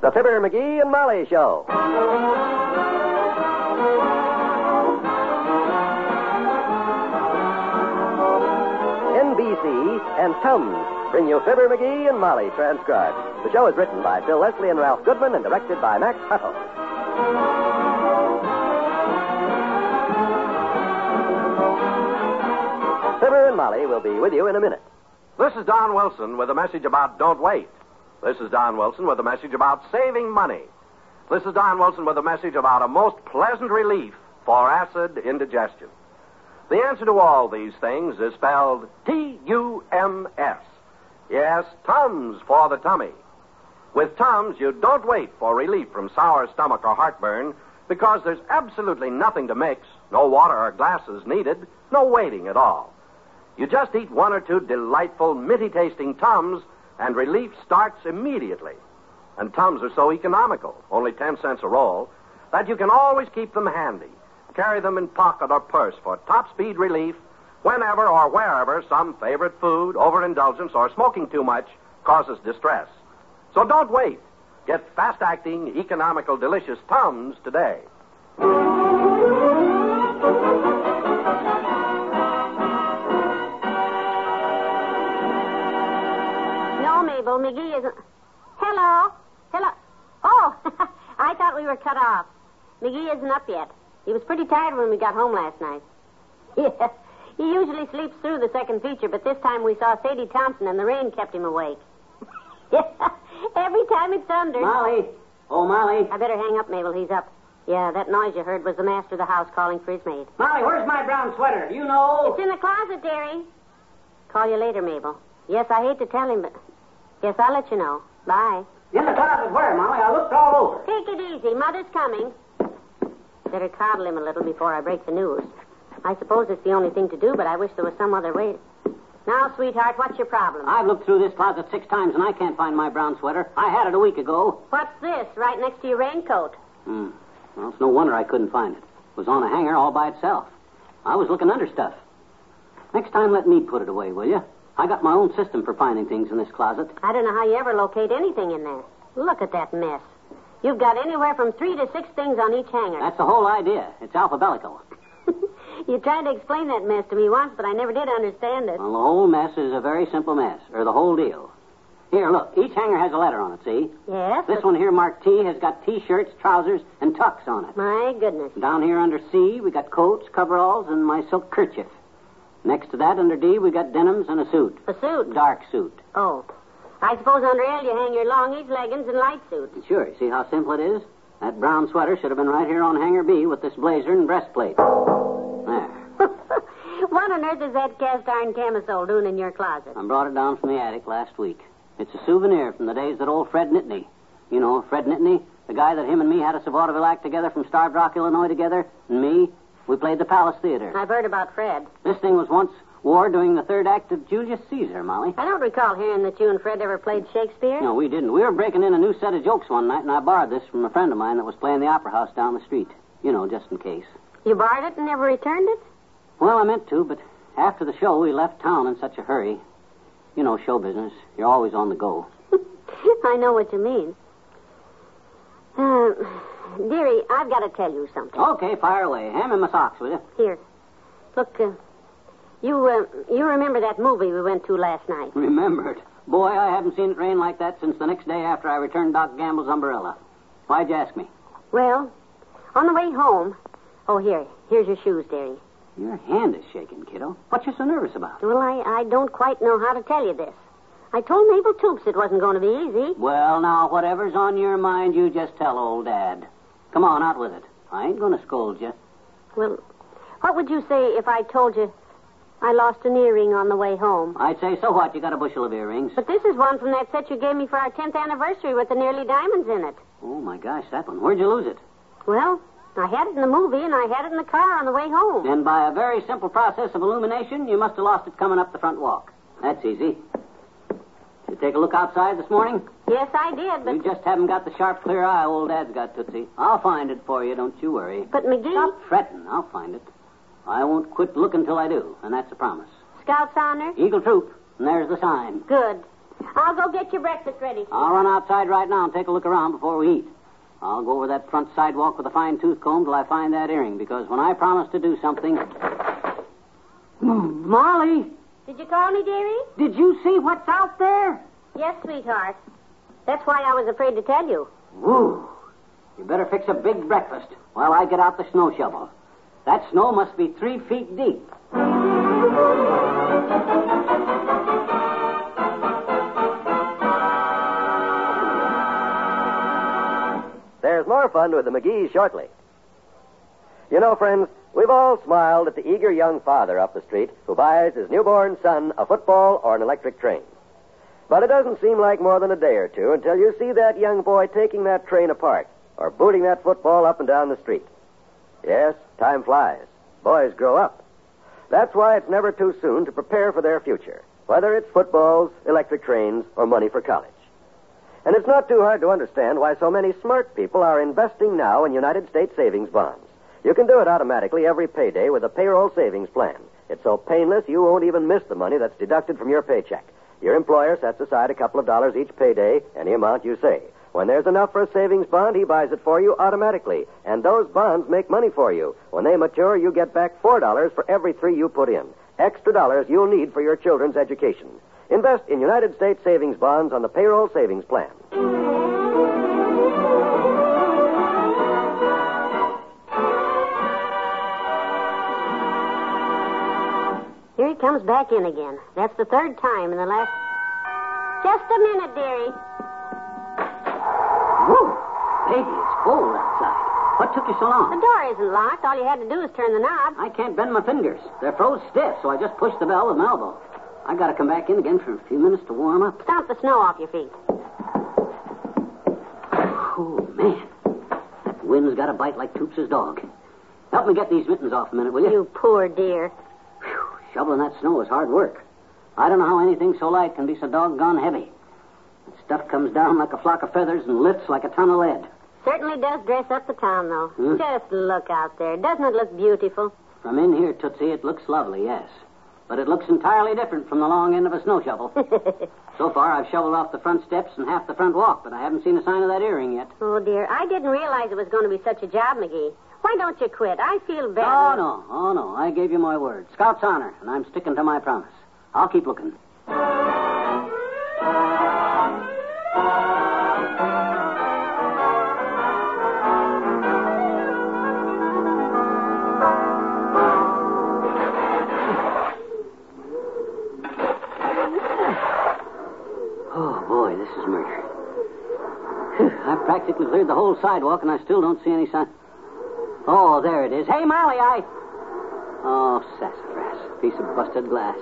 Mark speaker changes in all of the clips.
Speaker 1: The Fibber, McGee, and Molly Show. NBC and Tums bring you Fibber, McGee, and Molly transcribed. The show is written by Phil Leslie and Ralph Goodwin and directed by Max Hutto. Fibber and Molly will be with you in a minute.
Speaker 2: This is Don Wilson with a message about don't wait. This is Don Wilson with a message about saving money. This is Don Wilson with a message about a most pleasant relief for acid indigestion. The answer to all these things is spelled T U M S. Yes, Tums for the tummy. With Tums, you don't wait for relief from sour stomach or heartburn because there's absolutely nothing to mix, no water or glasses needed, no waiting at all. You just eat one or two delightful, minty tasting Tums, and relief starts immediately. And Tums are so economical, only 10 cents a roll, that you can always keep them handy. Carry them in pocket or purse for top speed relief whenever or wherever some favorite food, overindulgence, or smoking too much causes distress. So don't wait. Get fast acting, economical, delicious Tums today.
Speaker 3: No, McGee isn't. Hello? Hello? Oh, I thought we were cut off. McGee isn't up yet. He was pretty tired when we got home last night. Yeah. He usually sleeps through the second feature, but this time we saw Sadie Thompson and the rain kept him awake. yeah, Every time it thunders.
Speaker 4: Molly. Oh, Molly.
Speaker 3: I better hang up, Mabel. He's up. Yeah, that noise you heard was the master of the house calling for his maid.
Speaker 4: Molly, where's my brown sweater? Do you know?
Speaker 3: It's in the closet, dearie. Call you later, Mabel. Yes, I hate to tell him, but yes, I'll let you know. Bye.
Speaker 4: In the closet where, Molly? I looked all over.
Speaker 3: Take it easy. Mother's coming. Better coddle him a little before I break the news. I suppose it's the only thing to do, but I wish there was some other way. Now, sweetheart, what's your problem?
Speaker 4: I've looked through this closet six times and I can't find my brown sweater. I had it a week ago.
Speaker 3: What's this, right next to your raincoat?
Speaker 4: Hmm. Well, it's no wonder I couldn't find it. It was on a hanger all by itself. I was looking under stuff. Next time, let me put it away, will you? I got my own system for finding things in this closet.
Speaker 3: I don't know how you ever locate anything in there. Look at that mess. You've got anywhere from three to six things on each hanger.
Speaker 4: That's the whole idea. It's alphabetical.
Speaker 3: you tried to explain that mess to me once, but I never did understand it.
Speaker 4: Well, the whole mess is a very simple mess, or the whole deal. Here, look. Each hanger has a letter on it, see?
Speaker 3: Yes?
Speaker 4: This one here marked T has got T-shirts, trousers, and tucks on it.
Speaker 3: My goodness.
Speaker 4: Down here under C, we got coats, coveralls, and my silk kerchief. Next to that, under D, we've got denims and a suit.
Speaker 3: A suit?
Speaker 4: Dark suit.
Speaker 3: Oh. I suppose under L you hang your longies, leggings, and light suits.
Speaker 4: Sure. See how simple it is? That brown sweater should have been right here on hanger B with this blazer and breastplate. There.
Speaker 3: what on earth is that cast iron camisole doing in your closet?
Speaker 4: I brought it down from the attic last week. It's a souvenir from the days that old Fred Nitney. You know, Fred Nitney, the guy that him and me had us a vaudeville act together from Starved Rock, Illinois together, and me, we played the Palace Theater.
Speaker 3: I've heard about Fred.
Speaker 4: This thing was once wore during the third act of Julius Caesar, Molly.
Speaker 3: I don't recall hearing that you and Fred ever played Shakespeare.
Speaker 4: No, we didn't. We were breaking in a new set of jokes one night, and I borrowed this from a friend of mine that was playing the opera house down the street. You know, just in case.
Speaker 3: You borrowed it and never returned it?
Speaker 4: Well, I meant to, but after the show, we left town in such a hurry. You know, show business. You're always on the go.
Speaker 3: I know what you mean. Uh, dearie, I've got to tell you something.
Speaker 4: Okay, fire away. Hand me my socks, will you?
Speaker 3: Here. Look, uh, you uh, you remember that movie we went to last night?
Speaker 4: Remember it. Boy, I haven't seen it rain like that since the next day after I returned Doc Gamble's umbrella. Why'd you ask me?
Speaker 3: Well, on the way home. Oh, here. Here's your shoes, dearie.
Speaker 4: Your hand is shaking, kiddo. What you so nervous about?
Speaker 3: Well, I, I don't quite know how to tell you this. I told Mabel Toops it wasn't going to be easy.
Speaker 4: Well, now, whatever's on your mind, you just tell old Dad. Come on, out with it. I ain't going to scold you.
Speaker 3: Well, what would you say if I told you I lost an earring on the way home.
Speaker 4: I'd say, so what? You got a bushel of earrings.
Speaker 3: But this is one from that set you gave me for our 10th anniversary with the nearly diamonds in it.
Speaker 4: Oh, my gosh, that one. Where'd you lose it?
Speaker 3: Well, I had it in the movie and I had it in the car on the way home.
Speaker 4: And by a very simple process of illumination, you must have lost it coming up the front walk. That's easy. You take a look outside this morning?
Speaker 3: Yes, I did, but
Speaker 4: You just haven't got the sharp, clear eye old Dad's got, Tootsie. I'll find it for you, don't you worry.
Speaker 3: but McGee,
Speaker 4: Stop fretting. I'll find it. I won't quit looking till I do, and that's a promise.
Speaker 3: Scout's honor.
Speaker 4: Eagle Troop, and there's the sign.
Speaker 3: Good. I'll go get your breakfast ready.
Speaker 4: I'll run outside right now and take a look around before we eat. I'll go over that front sidewalk with a fine tooth comb till I find that earring, because when I promise to do something. Molly,
Speaker 3: Did you call me, dearie?
Speaker 4: did you see what's out there?
Speaker 3: Yes, sweetheart. That's why I was afraid to tell you.
Speaker 4: Woo! You better fix a big breakfast while I get out the snow shovel. That snow must be three feet deep.
Speaker 1: There's more fun with the McGees shortly. You know, friends, we've all smiled at the eager young father up the street who buys his newborn son a football or an electric train. But it doesn't seem like more than a day or two until you see that young boy taking that train apart or booting that football up and down the street. Yes, time flies. Boys grow up. That's why it's never too soon to prepare for their future, whether it's footballs, electric trains, or money for college. And it's not too hard to understand why so many smart people are investing now in United States savings bonds. You can do it automatically every payday with a payroll savings plan. It's so painless you won't even miss the money that's deducted from your paycheck. Your employer sets aside a couple of dollars each payday, any amount you say. When there's enough for a savings bond, he buys it for you automatically. And those bonds make money for you. When they mature, you get back $4 for every three you put in. Extra dollars you'll need for your children's education. Invest in United States savings bonds on the payroll savings plan.
Speaker 3: Comes back in again. That's the third time in the last. Just a minute, dearie.
Speaker 4: Woo! Baby, it's cold outside. What took you so long?
Speaker 3: The door isn't locked. All you had to do is turn the knob.
Speaker 4: I can't bend my fingers. They're froze stiff, so I just pushed the bell with my elbow. I gotta come back in again for a few minutes to warm up.
Speaker 3: Stomp the snow off your feet.
Speaker 4: Oh, man. That wind's got a bite like Toops' dog. Help me get these mittens off a minute, will you?
Speaker 3: You poor dear.
Speaker 4: Shoveling that snow is hard work. I don't know how anything so light can be so doggone heavy. That stuff comes down like a flock of feathers and lifts like a ton of lead.
Speaker 3: Certainly does dress up the town, though.
Speaker 4: Hmm?
Speaker 3: Just look out there. Doesn't it look beautiful?
Speaker 4: From in here, Tootsie, it looks lovely, yes. But it looks entirely different from the long end of a snow shovel. so far, I've shoveled off the front steps and half the front walk, but I haven't seen a sign of that earring yet.
Speaker 3: oh, dear. I didn't realize it was going to be such a job, McGee. Why don't you quit? I feel bad.
Speaker 4: Oh, no. Oh, no. I gave you my word. Scout's honor, and I'm sticking to my promise. I'll keep looking. Oh, boy, this is murder. I've practically cleared the whole sidewalk, and I still don't see any sign. Oh, there it is. Hey, Molly, I. Oh, sassafras. Piece of busted glass.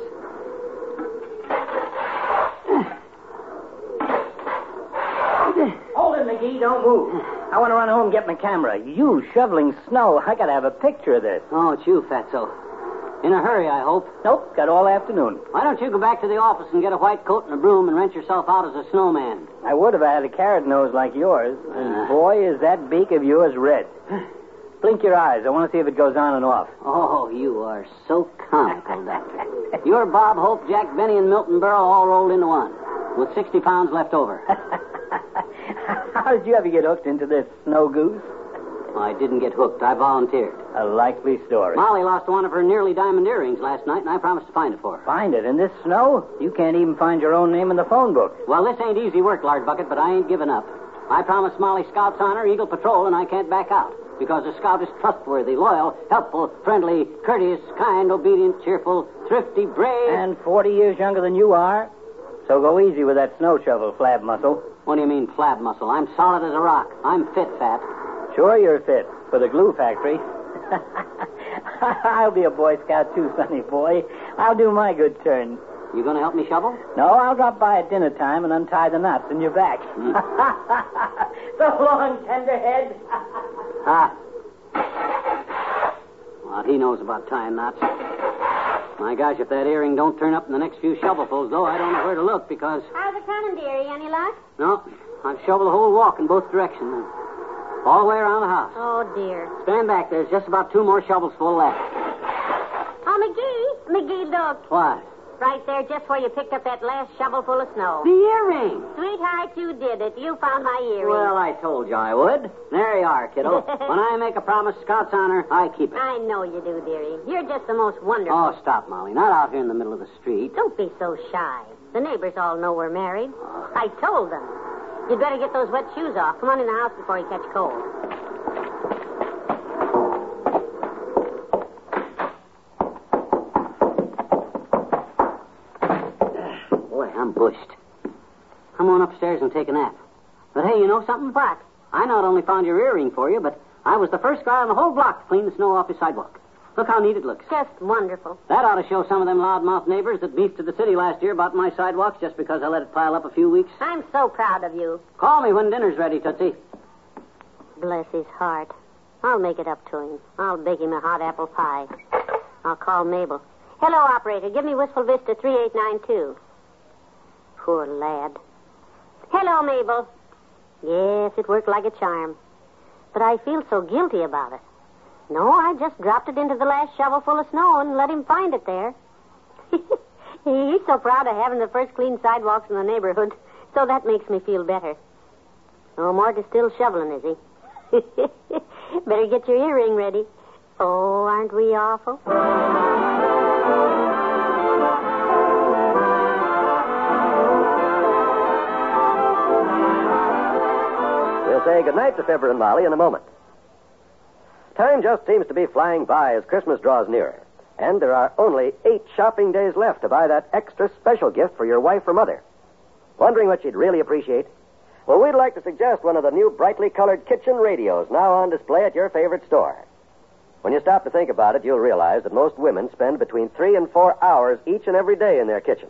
Speaker 5: Hold it, McGee. Don't move. I want to run home and get my camera. You shoveling snow. I got to have a picture of this.
Speaker 4: Oh, it's you, Fatso. In a hurry, I hope.
Speaker 5: Nope, got all afternoon.
Speaker 4: Why don't you go back to the office and get a white coat and a broom and rent yourself out as a snowman?
Speaker 5: I would if I had a carrot nose like yours. And
Speaker 4: Uh.
Speaker 5: boy, is that beak of yours red. Blink your eyes. I want to see if it goes on and off.
Speaker 4: Oh, you are so comical, Doctor. You're Bob Hope, Jack Benny, and Milton Berle all rolled into one, with 60 pounds left over.
Speaker 5: How did you ever get hooked into this snow goose?
Speaker 4: I didn't get hooked. I volunteered.
Speaker 5: A likely story.
Speaker 4: Molly lost one of her nearly diamond earrings last night, and I promised to find it for her.
Speaker 5: Find it in this snow? You can't even find your own name in the phone book.
Speaker 4: Well, this ain't easy work, Lard Bucket, but I ain't giving up. I promised Molly Scout's honor, Eagle Patrol, and I can't back out. Because a scout is trustworthy, loyal, helpful, friendly, courteous, kind, obedient, cheerful, thrifty, brave.
Speaker 5: And 40 years younger than you are. So go easy with that snow shovel, flab muscle.
Speaker 4: What do you mean, flab muscle? I'm solid as a rock. I'm fit, Fat.
Speaker 5: Sure you're fit for the glue factory. I'll be a Boy Scout too, sonny boy. I'll do my good turn.
Speaker 4: You gonna help me shovel?
Speaker 5: No, I'll drop by at dinner time and untie the knots in your back. Hmm. so long, tenderhead.
Speaker 4: Ah. Well, he knows about tying knots. My gosh, if that earring don't turn up in the next few shovelfuls, though, I don't know where to look because,
Speaker 3: How's it coming, dearie? Any luck?
Speaker 4: no, I've shoveled the whole walk in both directions. All the way around the house.
Speaker 3: Oh, dear.
Speaker 4: Stand back. There's just about two more shovels full left.
Speaker 3: Oh, McGee. McGee, look.
Speaker 4: What?
Speaker 3: Right there, just where you picked up that last shovel full of snow.
Speaker 4: The earring.
Speaker 3: Sweetheart, you did it. You found my earring.
Speaker 4: Well, I told you I would. There you are, kiddo. when I make a promise, Scout's honor, I keep it.
Speaker 3: I know you do, dearie. You're just the most wonderful.
Speaker 4: Oh, stop, Molly. Not out here in the middle of the street.
Speaker 3: Don't be so shy. The neighbors all know we're married. Oh. I told them. You'd better get those wet shoes off. Come on in the house before you catch cold.
Speaker 4: I'm bushed. Come on upstairs and take a nap. But hey, you know something?
Speaker 3: What?
Speaker 4: I not only found your earring for you, but I was the first guy on the whole block to clean the snow off your sidewalk. Look how neat it looks.
Speaker 3: Just wonderful.
Speaker 4: That ought to show some of them loudmouth neighbors that beefed to the city last year about my sidewalks just because I let it pile up a few weeks.
Speaker 3: I'm so proud of you.
Speaker 4: Call me when dinner's ready, Tootsie.
Speaker 3: Bless his heart. I'll make it up to him. I'll bake him a hot apple pie. I'll call Mabel. Hello, operator. Give me Wistful Vista 3892. Poor lad. Hello, Mabel. Yes, it worked like a charm. But I feel so guilty about it. No, I just dropped it into the last shovelful of snow and let him find it there. He's so proud of having the first clean sidewalks in the neighborhood, so that makes me feel better. No, Mark is still shoveling, is he? Better get your earring ready. Oh, aren't we awful?
Speaker 1: Say goodnight to Fibber and Molly in a moment. Time just seems to be flying by as Christmas draws nearer. And there are only eight shopping days left to buy that extra special gift for your wife or mother. Wondering what she'd really appreciate? Well, we'd like to suggest one of the new brightly colored kitchen radios now on display at your favorite store. When you stop to think about it, you'll realize that most women spend between three and four hours each and every day in their kitchen.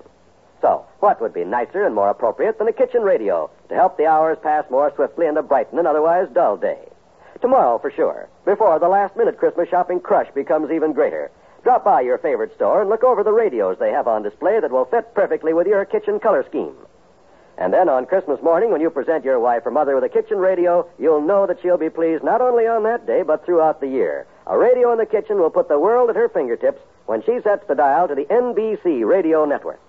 Speaker 1: So, what would be nicer and more appropriate than a kitchen radio to help the hours pass more swiftly and to brighten an otherwise dull day? Tomorrow, for sure, before the last minute Christmas shopping crush becomes even greater. Drop by your favorite store and look over the radios they have on display that will fit perfectly with your kitchen color scheme. And then on Christmas morning, when you present your wife or mother with a kitchen radio, you'll know that she'll be pleased not only on that day, but throughout the year. A radio in the kitchen will put the world at her fingertips when she sets the dial to the NBC radio network.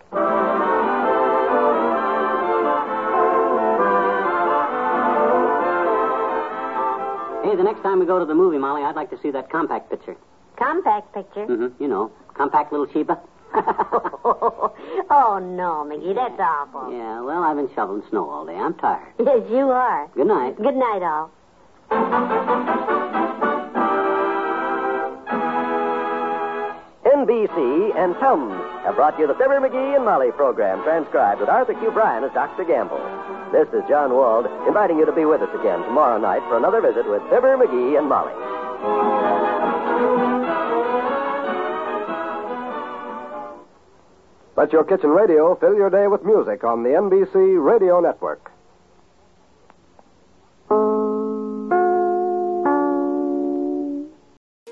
Speaker 4: The next time we go to the movie, Molly, I'd like to see that compact picture.
Speaker 3: Compact picture.
Speaker 4: Mm-hmm. You know, compact little Sheba.
Speaker 3: oh, no, McGee, that's awful.
Speaker 4: yeah, well, I've been shoveling snow all day. I'm tired.
Speaker 3: Yes, you are.
Speaker 4: Good night.
Speaker 3: Good night, all.
Speaker 1: NBC and Tums have brought you the Fibber McGee and Molly program, transcribed with Arthur Q. Bryan as Dr. Gamble. This is John Wald, inviting you to be with us again tomorrow night for another visit with Fibber McGee and Molly.
Speaker 6: Let your kitchen radio fill your day with music on the NBC Radio Network.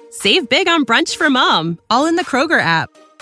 Speaker 7: Save big on brunch for mom, all in the Kroger app.